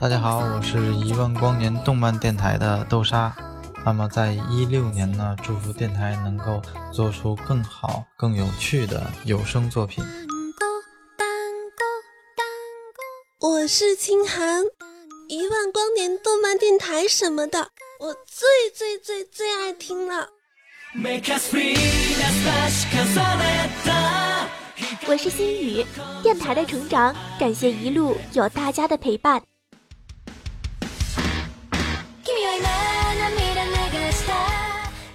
大家好，我是一万光年动漫电台的豆沙。那么，在一六年呢，祝福电台能够做出更好、更有趣的有声作品。我是清寒，一万光年动漫电台什么的，我最最最最爱听了。我是心雨，电台的成长，感谢一路有大家的陪伴。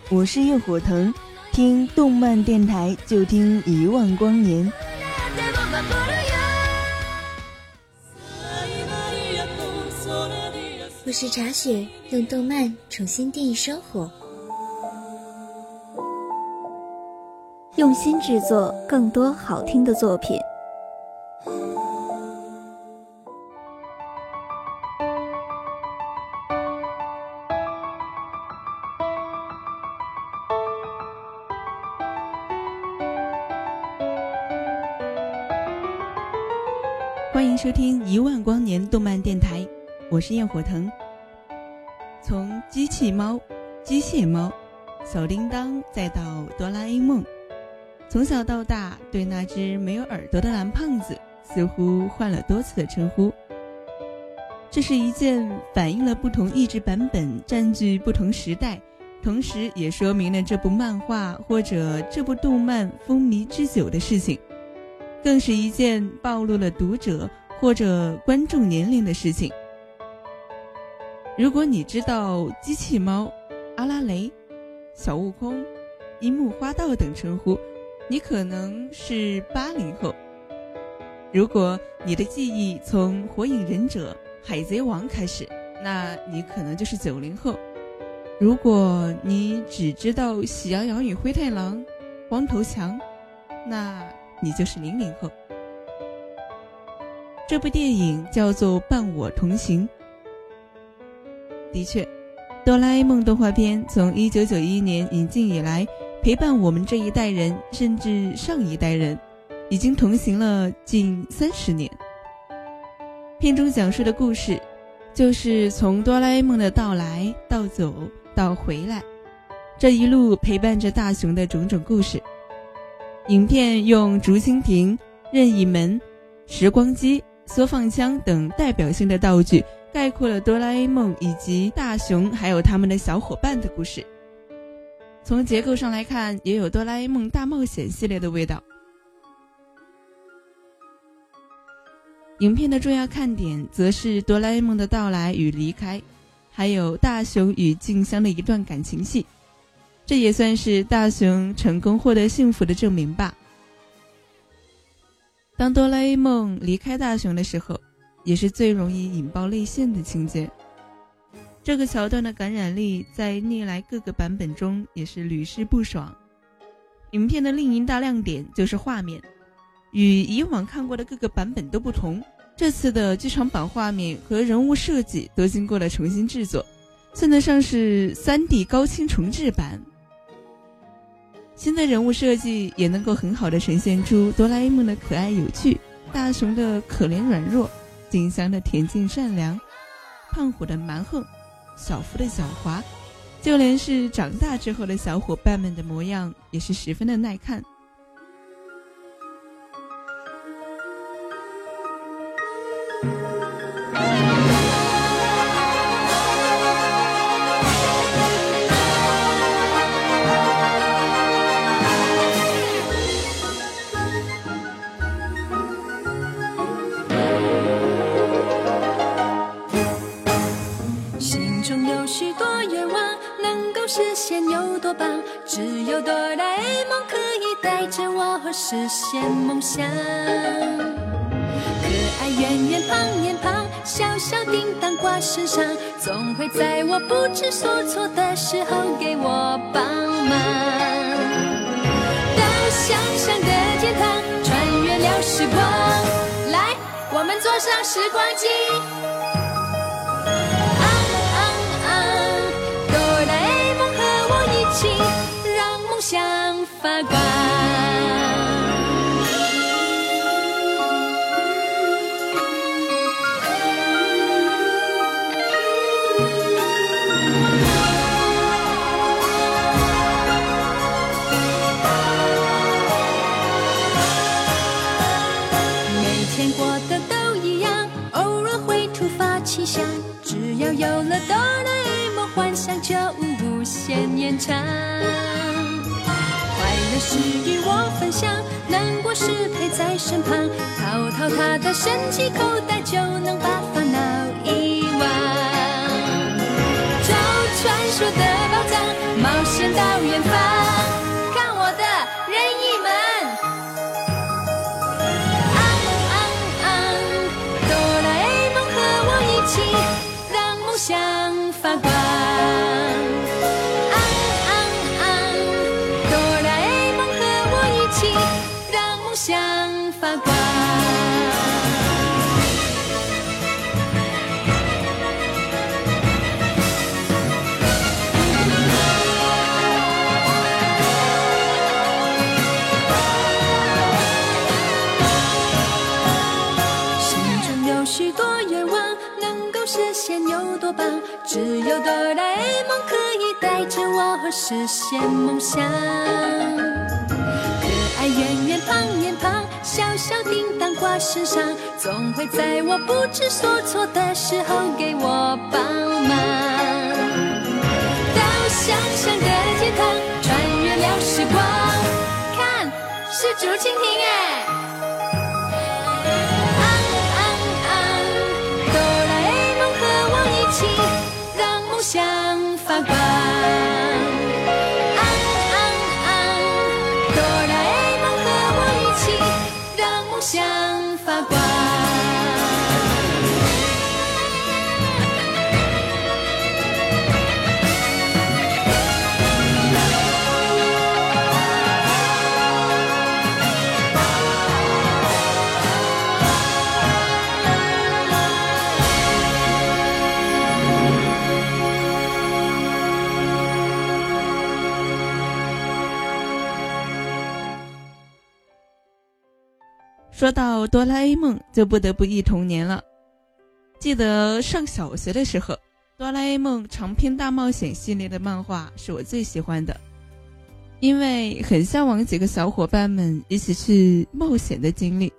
我是叶火藤，听动漫电台就听一万光年。我是茶雪，用动漫重新定义生活，用心制作更多好听的作品。迎收听一万光年动漫电台，我是焰火藤。从机器猫、机械猫、小叮当，再到哆啦 A 梦，从小到大，对那只没有耳朵的蓝胖子，似乎换了多次的称呼。这是一件反映了不同译制版本占据不同时代，同时也说明了这部漫画或者这部动漫风靡之久的事情。更是一件暴露了读者或者观众年龄的事情。如果你知道机器猫、阿拉蕾、小悟空、樱木花道等称呼，你可能是八零后；如果你的记忆从火影忍者、海贼王开始，那你可能就是九零后；如果你只知道喜羊羊与灰太狼、光头强，那。你就是零零后。这部电影叫做《伴我同行》。的确，哆啦 A 梦动画片从一九九一年引进以来，陪伴我们这一代人，甚至上一代人，已经同行了近三十年。片中讲述的故事，就是从哆啦 A 梦的到来到走到回来，这一路陪伴着大雄的种种故事。影片用竹蜻蜓、任意门、时光机、缩放枪等代表性的道具，概括了哆啦 A 梦以及大雄还有他们的小伙伴的故事。从结构上来看，也有哆啦 A 梦大冒险系列的味道。影片的重要看点则是哆啦 A 梦的到来与离开，还有大雄与静香的一段感情戏。这也算是大雄成功获得幸福的证明吧。当哆啦 A 梦离开大雄的时候，也是最容易引爆泪腺的情节。这个桥段的感染力在历来各个版本中也是屡试不爽。影片的另一大亮点就是画面，与以往看过的各个版本都不同，这次的剧场版画面和人物设计都经过了重新制作，算得上是 3D 高清重制版。新的人物设计也能够很好的呈现出哆啦 A 梦的可爱有趣，大雄的可怜软弱，静香的恬静善良，胖虎的蛮横，小夫的狡猾，就连是长大之后的小伙伴们的模样，也是十分的耐看。哆啦 A 梦可以带着我实现梦想。可爱圆圆胖脸庞，小小叮当挂身上，总会在我不知所措的时候给我帮忙。到想象的天堂，穿越了时光，来，我们坐上时光机。发光。每天过得都一样，偶尔会突发奇想，只要有了哆啦 A 梦，幻想就无限延长。快乐时与我分享，难过时陪在身旁，掏掏他的神奇口袋，就能把烦恼遗忘。找传说的宝藏，冒险到远方，有多棒？只有哆啦 A 梦可以带着我实现梦想。可爱圆圆胖脸庞，小小叮当挂身上，总会在我不知所措的时候给我帮忙。到想象的天堂，穿越了时光，看是竹蜻蜓哎。像发光。昂昂昂，哆啦 A 梦和我一起，让梦想说到哆啦 A 梦，就不得不忆童年了。记得上小学的时候，哆啦 A 梦长篇大冒险系列的漫画是我最喜欢的，因为很向往几个小伙伴们一起去冒险的经历，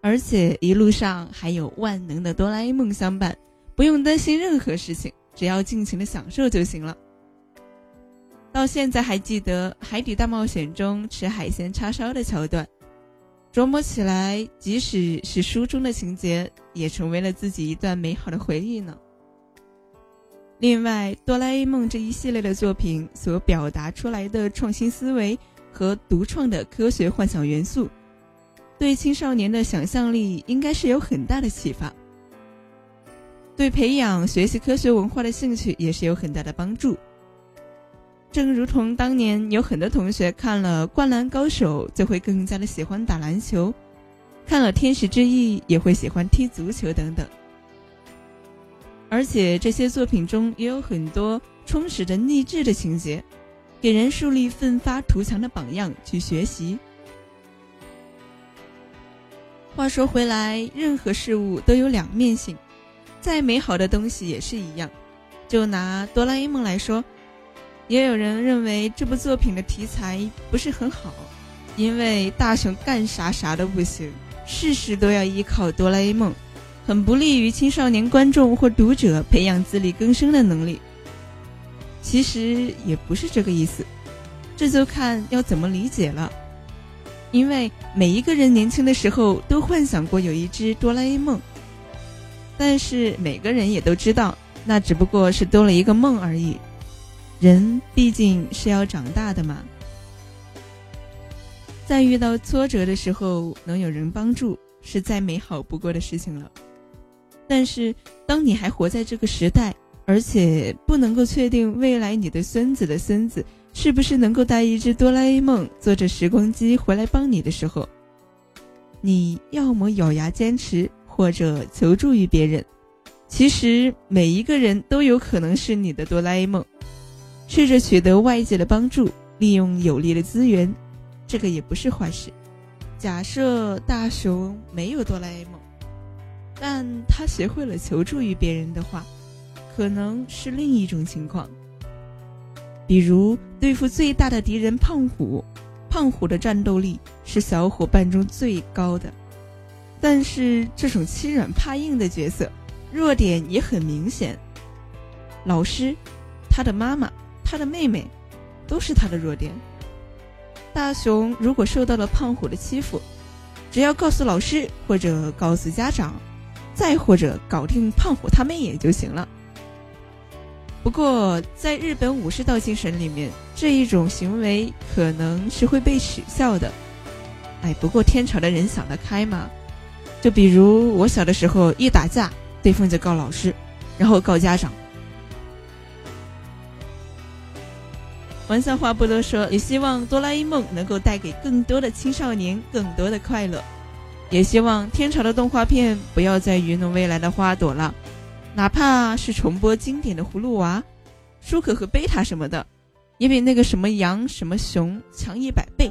而且一路上还有万能的哆啦 A 梦相伴，不用担心任何事情，只要尽情的享受就行了。到现在还记得《海底大冒险》中吃海鲜叉烧的桥段。琢磨起来，即使是书中的情节，也成为了自己一段美好的回忆呢。另外，哆啦 A 梦这一系列的作品所表达出来的创新思维和独创的科学幻想元素，对青少年的想象力应该是有很大的启发，对培养学习科学文化的兴趣也是有很大的帮助。正如同当年有很多同学看了《灌篮高手》就会更加的喜欢打篮球，看了《天使之翼》也会喜欢踢足球等等。而且这些作品中也有很多充实着励志的情节，给人树立奋发图强的榜样去学习。话说回来，任何事物都有两面性，再美好的东西也是一样。就拿哆啦 A 梦来说。也有人认为这部作品的题材不是很好，因为大雄干啥啥都不行，事事都要依靠哆啦 A 梦，很不利于青少年观众或读者培养自力更生的能力。其实也不是这个意思，这就看要怎么理解了。因为每一个人年轻的时候都幻想过有一只哆啦 A 梦，但是每个人也都知道，那只不过是多了一个梦而已。人毕竟是要长大的嘛，在遇到挫折的时候，能有人帮助，是再美好不过的事情了。但是，当你还活在这个时代，而且不能够确定未来你的孙子的孙子是不是能够带一只哆啦 A 梦坐着时光机回来帮你的时候，你要么咬牙坚持，或者求助于别人。其实，每一个人都有可能是你的哆啦 A 梦。试着取得外界的帮助，利用有利的资源，这个也不是坏事。假设大雄没有哆啦 A 梦，但他学会了求助于别人的话，可能是另一种情况。比如对付最大的敌人胖虎，胖虎的战斗力是小伙伴中最高的，但是这种欺软怕硬的角色，弱点也很明显。老师、他的妈妈、他的妹妹，都是他的弱点。大雄如果受到了胖虎的欺负，只要告诉老师或者告诉家长，再或者搞定胖虎他妹也就行了。不过，在日本武士道精神里面，这一种行为可能是会被耻笑的。哎，不过天朝的人想得开嘛。就比如我小的时候，一打架，对方就告老师，然后告家长。玩笑话不多说，也希望哆啦 A 梦能够带给更多的青少年更多的快乐，也希望天朝的动画片不要再愚弄未来的花朵了，哪怕是重播经典的葫芦娃、舒克和贝塔什么的，也比那个什么羊什么熊强一百倍。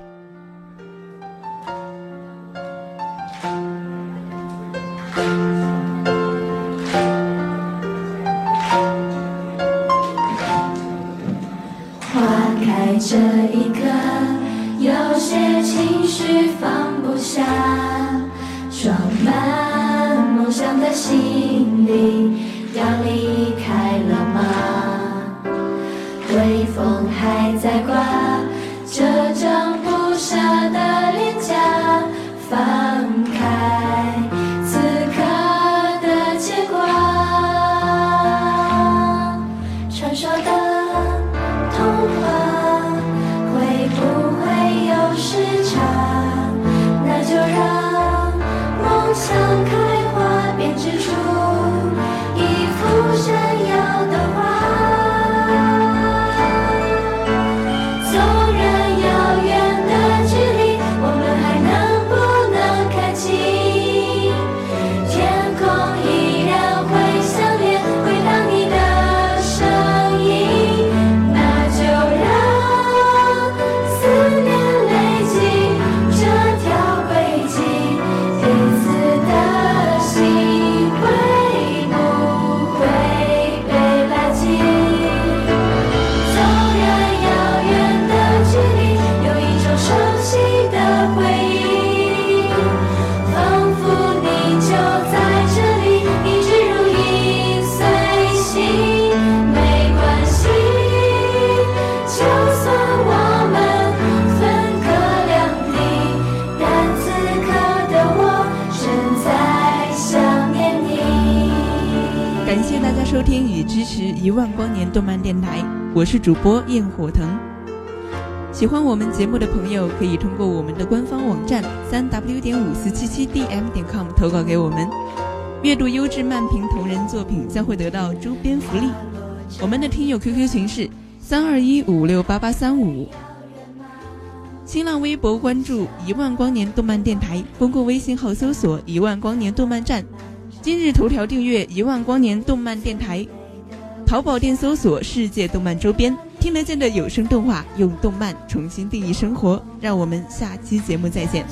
我是主播焰火腾。喜欢我们节目的朋友，可以通过我们的官方网站三 w 点五四七七 dm 点 com 投稿给我们。阅读优质漫评同人作品将会得到周边福利。我们的听友 QQ 群是三二一五六八八三五。新浪微博关注一万光年动漫电台，公共微信号搜索一万光年动漫站。今日头条订阅一万光年动漫电台，淘宝店搜索世界动漫周边，听得见的有声动画，用动漫重新定义生活。让我们下期节目再见。